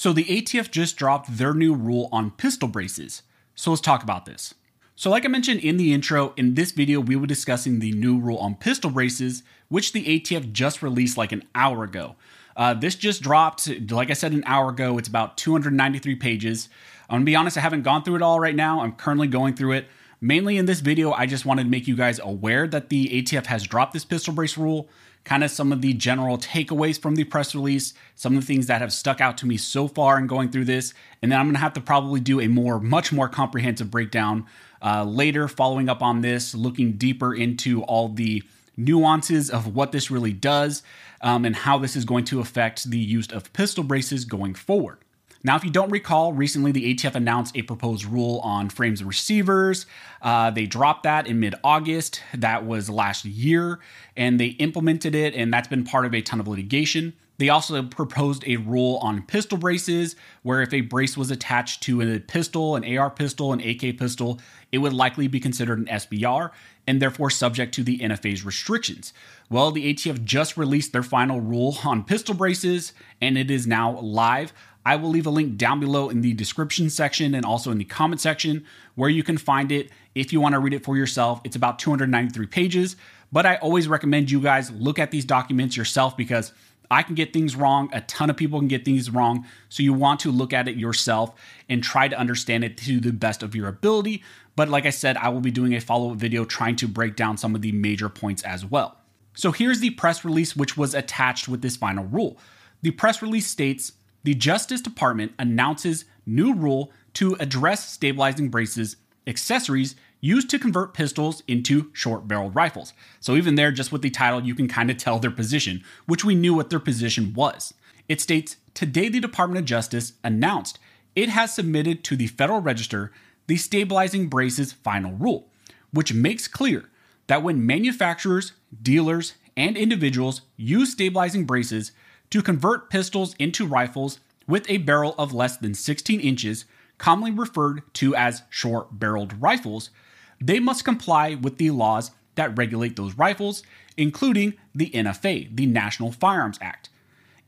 So the ATF just dropped their new rule on pistol braces. So let's talk about this. So, like I mentioned in the intro, in this video, we were discussing the new rule on pistol braces, which the ATF just released like an hour ago. Uh, this just dropped, like I said, an hour ago. It's about 293 pages. I'm gonna be honest, I haven't gone through it all right now. I'm currently going through it. Mainly in this video, I just wanted to make you guys aware that the ATF has dropped this pistol brace rule, kind of some of the general takeaways from the press release, some of the things that have stuck out to me so far in going through this, and then I'm gonna have to probably do a more, much more comprehensive breakdown uh, later, following up on this, looking deeper into all the nuances of what this really does um, and how this is going to affect the use of pistol braces going forward. Now, if you don't recall, recently the ATF announced a proposed rule on frames of receivers. Uh, they dropped that in mid August. That was last year, and they implemented it, and that's been part of a ton of litigation. They also proposed a rule on pistol braces, where if a brace was attached to a pistol, an AR pistol, an AK pistol, it would likely be considered an SBR and therefore subject to the NFA's restrictions. Well, the ATF just released their final rule on pistol braces, and it is now live. I will leave a link down below in the description section and also in the comment section where you can find it if you want to read it for yourself. It's about 293 pages, but I always recommend you guys look at these documents yourself because I can get things wrong. A ton of people can get things wrong. So you want to look at it yourself and try to understand it to the best of your ability. But like I said, I will be doing a follow up video trying to break down some of the major points as well. So here's the press release which was attached with this final rule. The press release states the Justice Department announces new rule to address stabilizing braces, accessories used to convert pistols into short barreled rifles. So, even there, just with the title, you can kind of tell their position, which we knew what their position was. It states Today, the Department of Justice announced it has submitted to the Federal Register the stabilizing braces final rule, which makes clear that when manufacturers, dealers, and individuals use stabilizing braces to convert pistols into rifles with a barrel of less than 16 inches, commonly referred to as short barreled rifles, they must comply with the laws that regulate those rifles, including the NFA, the National Firearms Act.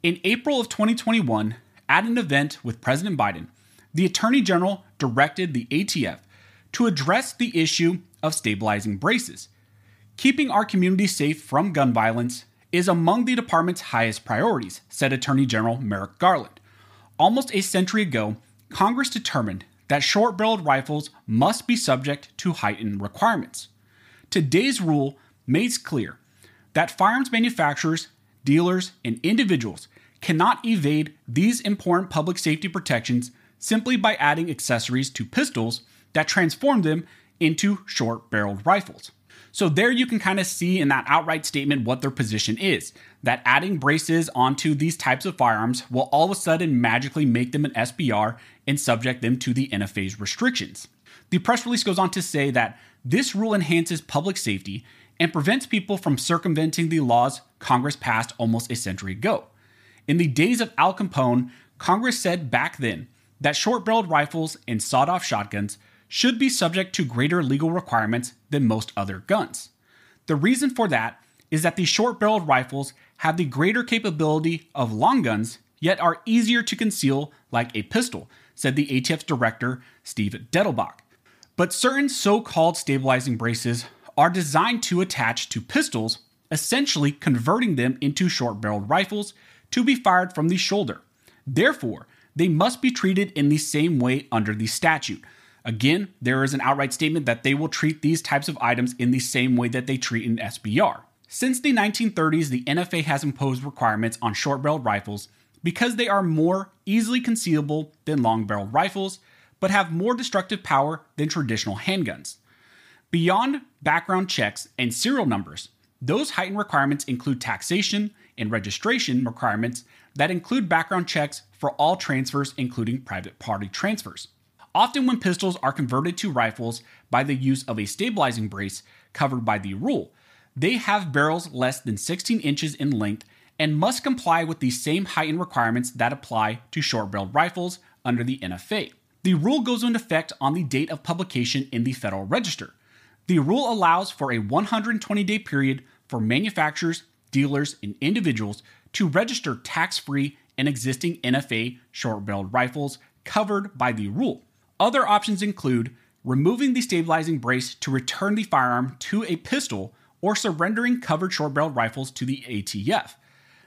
In April of 2021, at an event with President Biden, the Attorney General directed the ATF to address the issue of stabilizing braces. Keeping our community safe from gun violence is among the department's highest priorities, said Attorney General Merrick Garland. Almost a century ago, Congress determined that short barreled rifles must be subject to heightened requirements. Today's rule makes clear that firearms manufacturers, dealers, and individuals cannot evade these important public safety protections simply by adding accessories to pistols that transform them into short barreled rifles. So, there you can kind of see in that outright statement what their position is that adding braces onto these types of firearms will all of a sudden magically make them an SBR and subject them to the NFA's restrictions. The press release goes on to say that this rule enhances public safety and prevents people from circumventing the laws Congress passed almost a century ago. In the days of Al Capone, Congress said back then that short barreled rifles and sawed off shotguns should be subject to greater legal requirements than most other guns. The reason for that is that these short barreled rifles have the greater capability of long guns, yet are easier to conceal like a pistol, said the ATF's director, Steve Dettelbach. But certain so called stabilizing braces are designed to attach to pistols, essentially converting them into short barreled rifles to be fired from the shoulder. Therefore, they must be treated in the same way under the statute, Again, there is an outright statement that they will treat these types of items in the same way that they treat an SBR. Since the 1930s, the NFA has imposed requirements on short barreled rifles because they are more easily concealable than long barreled rifles, but have more destructive power than traditional handguns. Beyond background checks and serial numbers, those heightened requirements include taxation and registration requirements that include background checks for all transfers, including private party transfers. Often, when pistols are converted to rifles by the use of a stabilizing brace covered by the rule, they have barrels less than 16 inches in length and must comply with the same heightened requirements that apply to short barreled rifles under the NFA. The rule goes into effect on the date of publication in the Federal Register. The rule allows for a 120 day period for manufacturers, dealers, and individuals to register tax free and existing NFA short barreled rifles covered by the rule. Other options include removing the stabilizing brace to return the firearm to a pistol or surrendering covered short barreled rifles to the ATF.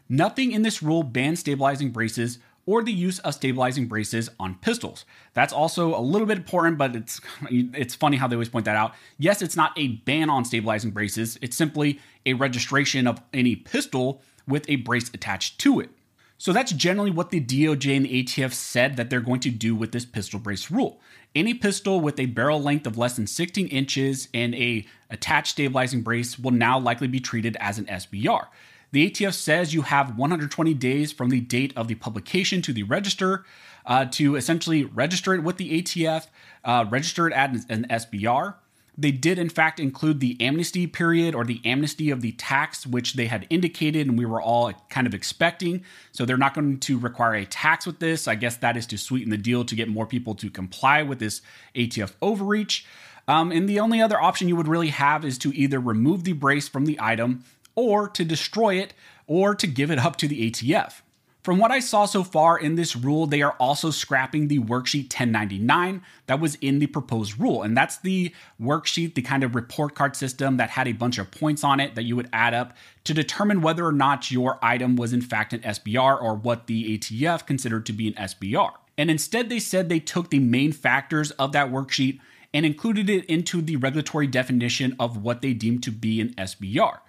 Nothing in this rule bans stabilizing braces or the use of stabilizing braces on pistols. That's also a little bit important, but it's it's funny how they always point that out. Yes, it's not a ban on stabilizing braces. It's simply a registration of any pistol with a brace attached to it. So that's generally what the DOJ and the ATF said that they're going to do with this pistol brace rule. Any pistol with a barrel length of less than 16 inches and a attached stabilizing brace will now likely be treated as an SBR. The ATF says you have 120 days from the date of the publication to the register uh, to essentially register it with the ATF, uh, register it as an SBR. They did, in fact, include the amnesty period or the amnesty of the tax, which they had indicated and we were all kind of expecting. So they're not going to require a tax with this. I guess that is to sweeten the deal to get more people to comply with this ATF overreach. Um, and the only other option you would really have is to either remove the brace from the item or to destroy it, or to give it up to the ATF. From what I saw so far in this rule, they are also scrapping the worksheet 1099 that was in the proposed rule. And that's the worksheet, the kind of report card system that had a bunch of points on it that you would add up to determine whether or not your item was in fact an SBR or what the ATF considered to be an SBR. And instead, they said they took the main factors of that worksheet and included it into the regulatory definition of what they deemed to be an SBR.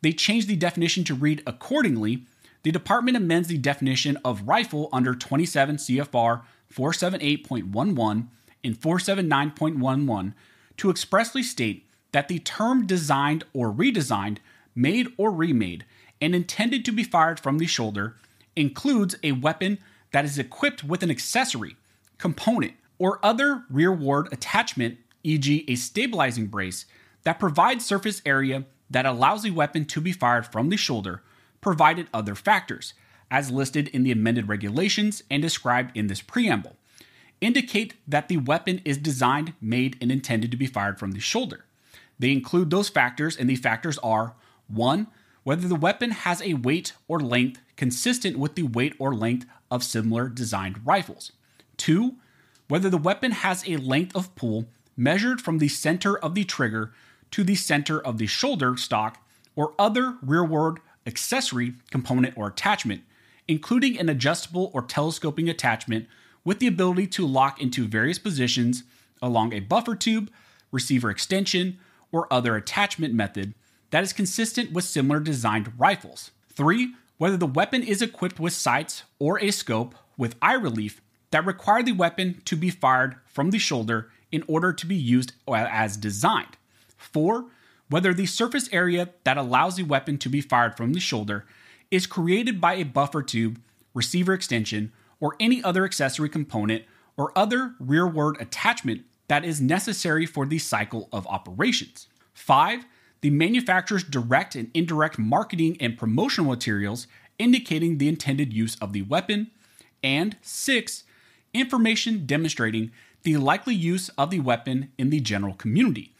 They changed the definition to read accordingly. The department amends the definition of rifle under 27 CFR 478.11 and 479.11 to expressly state that the term designed or redesigned, made or remade, and intended to be fired from the shoulder includes a weapon that is equipped with an accessory, component, or other rearward attachment, e.g., a stabilizing brace, that provides surface area that allows the weapon to be fired from the shoulder, provided other factors, as listed in the amended regulations and described in this preamble, indicate that the weapon is designed, made, and intended to be fired from the shoulder. They include those factors, and the factors are 1. Whether the weapon has a weight or length consistent with the weight or length of similar designed rifles. 2. Whether the weapon has a length of pull measured from the center of the trigger to the center of the shoulder stock or other rearward accessory component or attachment, including an adjustable or telescoping attachment with the ability to lock into various positions along a buffer tube, receiver extension, or other attachment method that is consistent with similar designed rifles. 3. Whether the weapon is equipped with sights or a scope with eye relief that require the weapon to be fired from the shoulder in order to be used as designed. Four, whether the surface area that allows the weapon to be fired from the shoulder is created by a buffer tube, receiver extension, or any other accessory component or other rearward attachment that is necessary for the cycle of operations. Five, the manufacturer's direct and indirect marketing and promotional materials indicating the intended use of the weapon. And six, information demonstrating the likely use of the weapon in the general community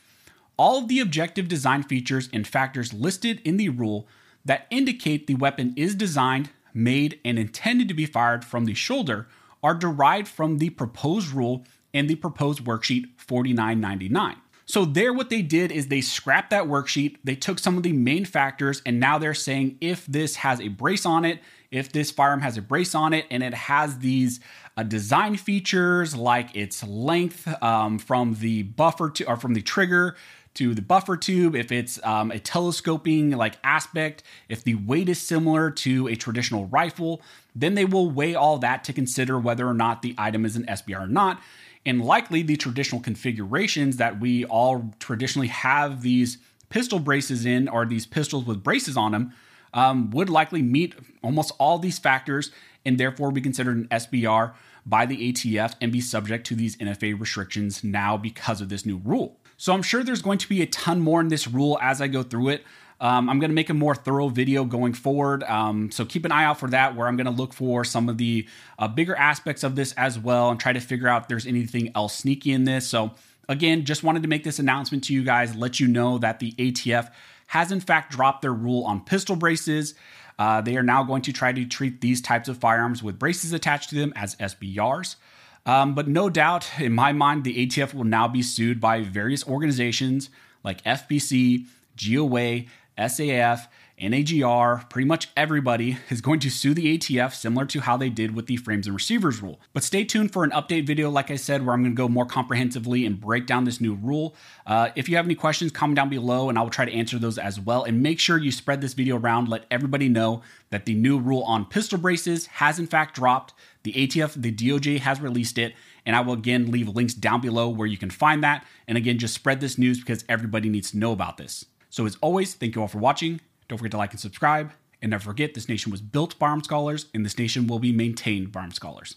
all of the objective design features and factors listed in the rule that indicate the weapon is designed, made, and intended to be fired from the shoulder are derived from the proposed rule and the proposed worksheet 4999. So, there, what they did is they scrapped that worksheet. They took some of the main factors, and now they're saying if this has a brace on it, if this firearm has a brace on it, and it has these uh, design features like its length um, from the buffer to or from the trigger to the buffer tube, if it's um, a telescoping like aspect, if the weight is similar to a traditional rifle, then they will weigh all that to consider whether or not the item is an SBR or not. And likely the traditional configurations that we all traditionally have these pistol braces in, or these pistols with braces on them, um, would likely meet almost all these factors and therefore be considered an SBR by the ATF and be subject to these NFA restrictions now because of this new rule. So I'm sure there's going to be a ton more in this rule as I go through it. Um, I'm going to make a more thorough video going forward. Um, so keep an eye out for that, where I'm going to look for some of the uh, bigger aspects of this as well and try to figure out if there's anything else sneaky in this. So, again, just wanted to make this announcement to you guys, let you know that the ATF has in fact dropped their rule on pistol braces. Uh, they are now going to try to treat these types of firearms with braces attached to them as SBRs. Um, but no doubt, in my mind, the ATF will now be sued by various organizations like FPC, GOA, SAF, NAGR, pretty much everybody is going to sue the ATF similar to how they did with the frames and receivers rule. But stay tuned for an update video, like I said, where I'm going to go more comprehensively and break down this new rule. Uh, if you have any questions, comment down below and I will try to answer those as well. And make sure you spread this video around, let everybody know that the new rule on pistol braces has in fact dropped. The ATF, the DOJ has released it, and I will again leave links down below where you can find that. And again, just spread this news because everybody needs to know about this. So, as always, thank you all for watching. Don't forget to like and subscribe. And never forget, this nation was built by armed scholars, and this nation will be maintained by armed scholars.